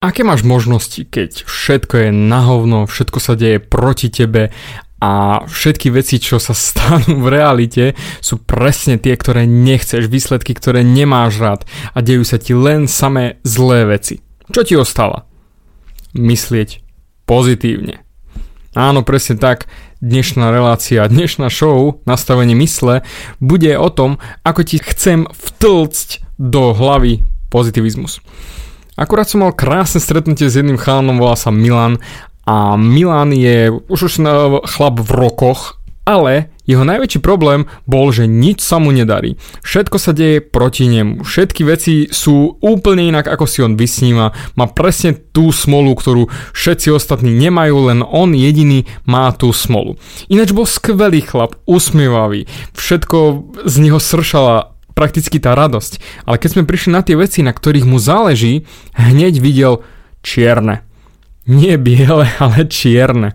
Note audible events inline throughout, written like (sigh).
Aké máš možnosti, keď všetko je na hovno, všetko sa deje proti tebe a všetky veci, čo sa (laughs) stanú v realite, sú presne tie, ktoré nechceš, výsledky, ktoré nemáš rád a dejú sa ti len samé zlé veci. Čo ti ostala? Myslieť pozitívne. Áno, presne tak. Dnešná relácia, dnešná show, nastavenie mysle, bude o tom, ako ti chcem vtlcť do hlavy pozitivizmus. Akurát som mal krásne stretnutie s jedným chalanom, volá sa Milan a Milan je už už chlap v rokoch, ale jeho najväčší problém bol, že nič sa mu nedarí. Všetko sa deje proti nemu. Všetky veci sú úplne inak, ako si on vysníva. Má presne tú smolu, ktorú všetci ostatní nemajú, len on jediný má tú smolu. Ináč bol skvelý chlap, usmievavý. Všetko z neho sršala prakticky tá radosť. Ale keď sme prišli na tie veci, na ktorých mu záleží, hneď videl čierne. Nie biele, (laughs) ale čierne.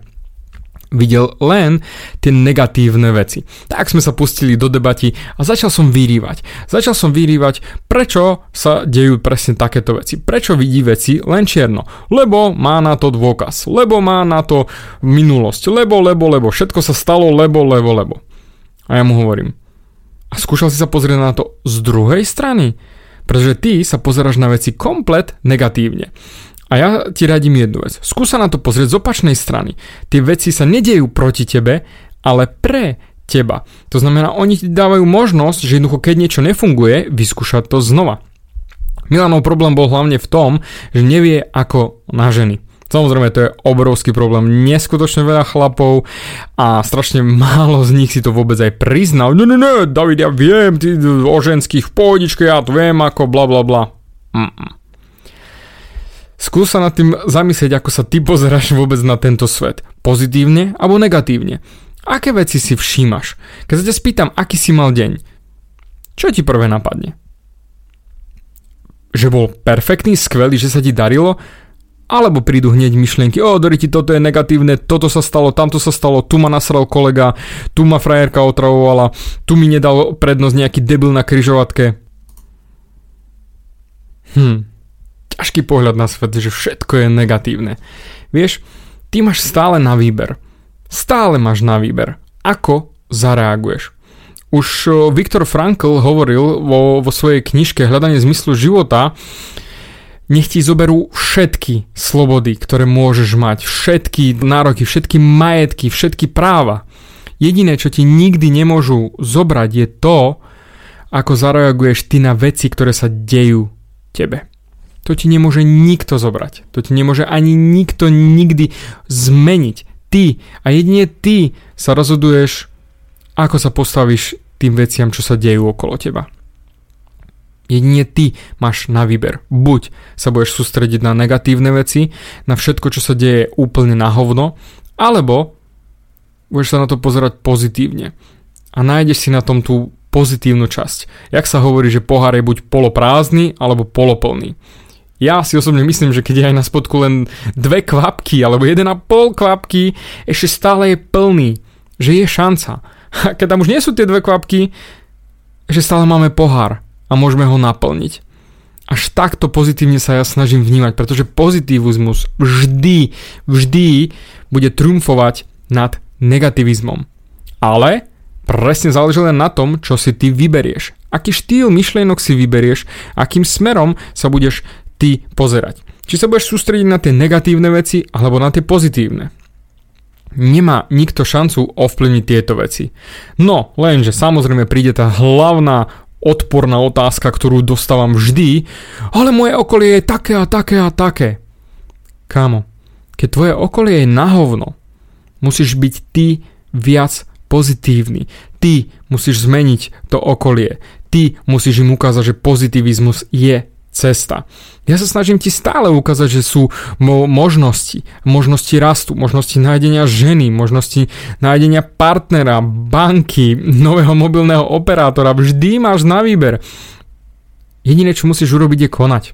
Videl len tie negatívne veci. Tak sme sa pustili do debaty a začal som vyrývať. Začal som vyrývať, prečo sa dejú presne takéto veci. Prečo vidí veci len čierno. Lebo má na to dôkaz. Lebo má na to minulosť. Lebo, lebo, lebo. Všetko sa stalo, lebo, lebo, lebo. A ja mu hovorím, a skúšal si sa pozrieť na to z druhej strany? Pretože ty sa pozeráš na veci komplet negatívne. A ja ti radím jednu vec. Skús sa na to pozrieť z opačnej strany. Tie veci sa nedejú proti tebe, ale pre teba. To znamená, oni ti dávajú možnosť, že jednoducho keď niečo nefunguje, vyskúšať to znova. Milanov problém bol hlavne v tom, že nevie ako na ženy. Samozrejme, to je obrovský problém. Neskutočne veľa chlapov a strašne málo z nich si to vôbec aj priznal. Ne, ne, ne, David, ja viem, ty o ženských pohodičke, ja to viem, ako bla bla bla. Skús sa nad tým zamyslieť, ako sa ty pozeráš vôbec na tento svet. Pozitívne alebo negatívne. Aké veci si všímaš? Keď sa ťa spýtam, aký si mal deň, čo ti prvé napadne? Že bol perfektný, skvelý, že sa ti darilo? Alebo prídu hneď myšlienky, o, Doriti, toto je negatívne, toto sa stalo, tamto sa stalo, tu ma nasral kolega, tu ma frajerka otravovala, tu mi nedal prednosť nejaký debil na kryžovatke. Hm, ťažký pohľad na svet, že všetko je negatívne. Vieš, ty máš stále na výber. Stále máš na výber, ako zareaguješ. Už Viktor Frankl hovoril vo, vo svojej knižke Hľadanie zmyslu života, nech ti zoberú všetky slobody, ktoré môžeš mať, všetky nároky, všetky majetky, všetky práva. Jediné, čo ti nikdy nemôžu zobrať, je to, ako zareaguješ ty na veci, ktoré sa dejú tebe. To ti nemôže nikto zobrať. To ti nemôže ani nikto nikdy zmeniť. Ty a jedine ty sa rozhoduješ, ako sa postavíš tým veciam, čo sa dejú okolo teba. Jedine ty máš na výber. Buď sa budeš sústrediť na negatívne veci, na všetko, čo sa deje úplne na hovno, alebo budeš sa na to pozerať pozitívne. A nájdeš si na tom tú pozitívnu časť. Jak sa hovorí, že pohár je buď poloprázdny, alebo poloplný. Ja si osobne myslím, že keď je aj na spodku len dve kvapky alebo jeden a pol kvapky, ešte stále je plný. Že je šanca. (laughs) A keď tam už nie sú tie dve kvapky, že stále máme pohár a môžeme ho naplniť. Až takto pozitívne sa ja snažím vnímať, pretože pozitivizmus vždy, vždy bude triumfovať nad negativizmom. Ale presne záleží len na tom, čo si ty vyberieš. Aký štýl myšlienok si vyberieš, akým smerom sa budeš ty pozerať. Či sa budeš sústrediť na tie negatívne veci, alebo na tie pozitívne. Nemá nikto šancu ovplyvniť tieto veci. No, lenže samozrejme príde tá hlavná odporná otázka, ktorú dostávam vždy, ale moje okolie je také a také a také. Kámo, keď tvoje okolie je na hovno, musíš byť ty viac pozitívny. Ty musíš zmeniť to okolie. Ty musíš im ukázať, že pozitivizmus je cesta. Ja sa snažím ti stále ukázať, že sú mo- možnosti, možnosti rastu, možnosti nájdenia ženy, možnosti nájdenia partnera, banky, nového mobilného operátora. Vždy máš na výber. Jediné, čo musíš urobiť, je konať.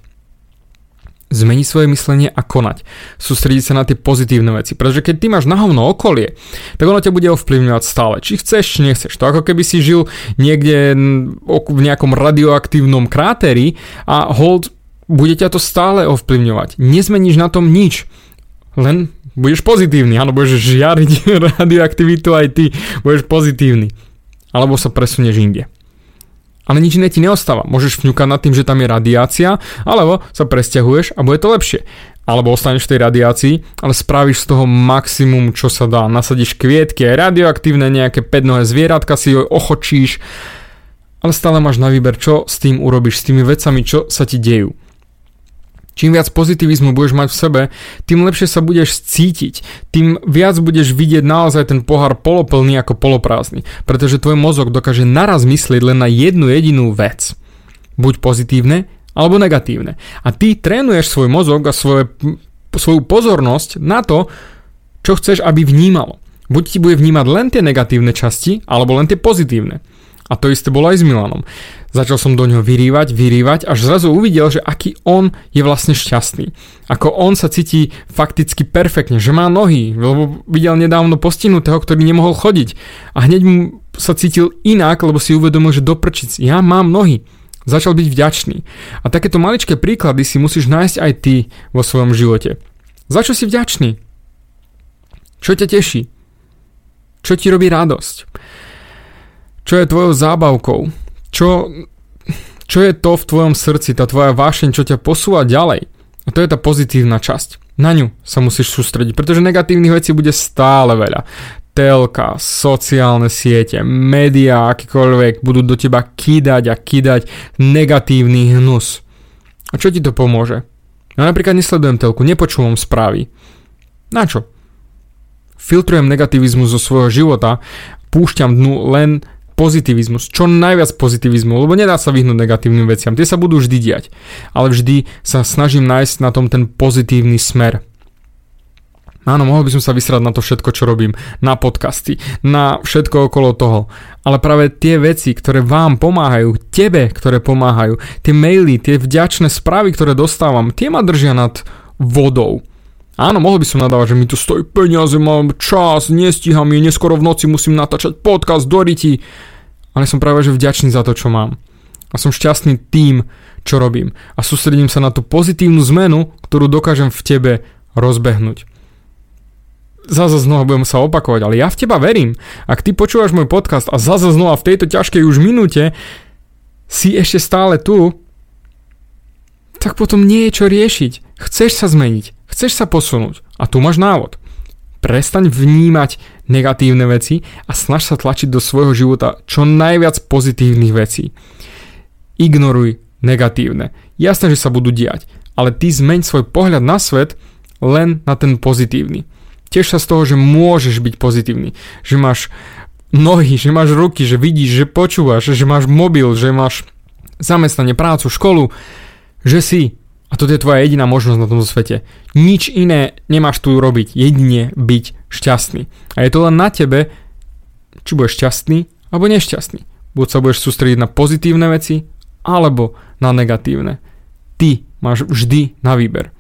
Zmeni svoje myslenie a konať. Sústrediť sa na tie pozitívne veci. Pretože keď ty máš na hovno okolie, tak ono ťa bude ovplyvňovať stále. Či chceš, či nechceš. To ako keby si žil niekde v nejakom radioaktívnom kráteri a hold bude ťa to stále ovplyvňovať. Nezmeníš na tom nič. Len budeš pozitívny, áno, budeš žiariť (laughs) radioaktivitu aj ty, budeš pozitívny. Alebo sa presunieš inde. Ale nič iné ti neostáva. Môžeš vňukať nad tým, že tam je radiácia, alebo sa presťahuješ a bude to lepšie. Alebo ostaneš v tej radiácii, ale spravíš z toho maximum, čo sa dá. Nasadíš kvietky, aj radioaktívne, nejaké pednohé zvieratka si ochočíš, ale stále máš na výber, čo s tým urobíš, s tými vecami, čo sa ti dejú. Čím viac pozitivizmu budeš mať v sebe, tým lepšie sa budeš cítiť, tým viac budeš vidieť naozaj ten pohár poloplný ako poloprázdny, pretože tvoj mozog dokáže naraz myslieť len na jednu jedinú vec. Buď pozitívne, alebo negatívne. A ty trénuješ svoj mozog a svoje, svoju pozornosť na to, čo chceš, aby vnímalo. Buď ti bude vnímať len tie negatívne časti, alebo len tie pozitívne. A to isté bolo aj s Milanom. Začal som do ňoho vyrývať, vyrývať, až zrazu uvidel, že aký on je vlastne šťastný. Ako on sa cíti fakticky perfektne, že má nohy, lebo videl nedávno postihnutého, ktorý nemohol chodiť. A hneď mu sa cítil inak, lebo si uvedomil, že doprčic, ja mám nohy. Začal byť vďačný. A takéto maličké príklady si musíš nájsť aj ty vo svojom živote. Za čo si vďačný? Čo ťa teší? Čo ti robí radosť? Čo je tvojou zábavkou? Čo, čo je to v tvojom srdci, tá tvoja vášeň, čo ťa posúva ďalej? A to je tá pozitívna časť. Na ňu sa musíš sústrediť, pretože negatívnych vecí bude stále veľa. Telka, sociálne siete, médiá, akýkoľvek budú do teba kýdať a kýdať negatívny hnus. A čo ti to pomôže? Ja napríklad nesledujem telku, nepočúvam správy. Na čo? Filtrujem negativizmus zo svojho života, púšťam dnu len pozitivizmus, čo najviac pozitivizmu, lebo nedá sa vyhnúť negatívnym veciam, tie sa budú vždy diať, ale vždy sa snažím nájsť na tom ten pozitívny smer. Áno, mohol by som sa vysrať na to všetko, čo robím, na podcasty, na všetko okolo toho. Ale práve tie veci, ktoré vám pomáhajú, tebe, ktoré pomáhajú, tie maily, tie vďačné správy, ktoré dostávam, tie ma držia nad vodou. Áno, mohol by som nadávať, že mi tu stojí peniaze, mám čas, nestíham je, neskoro v noci musím natáčať podcast do riti ale som práve že vďačný za to, čo mám. A som šťastný tým, čo robím. A sústredím sa na tú pozitívnu zmenu, ktorú dokážem v tebe rozbehnúť. Zase znova budem sa opakovať, ale ja v teba verím. Ak ty počúvaš môj podcast a zase znova v tejto ťažkej už minúte si ešte stále tu, tak potom nie je čo riešiť. Chceš sa zmeniť, chceš sa posunúť a tu máš návod. Prestaň vnímať negatívne veci a snaž sa tlačiť do svojho života čo najviac pozitívnych vecí. Ignoruj negatívne. Jasné, že sa budú diať, ale ty zmeň svoj pohľad na svet len na ten pozitívny. Tiež sa z toho, že môžeš byť pozitívny, že máš nohy, že máš ruky, že vidíš, že počúvaš, že máš mobil, že máš zamestnanie, prácu, školu, že si a toto je tvoja jediná možnosť na tomto svete. Nič iné nemáš tu robiť, jedine byť šťastný. A je to len na tebe, či budeš šťastný alebo nešťastný. Buď sa budeš sústrediť na pozitívne veci, alebo na negatívne. Ty máš vždy na výber.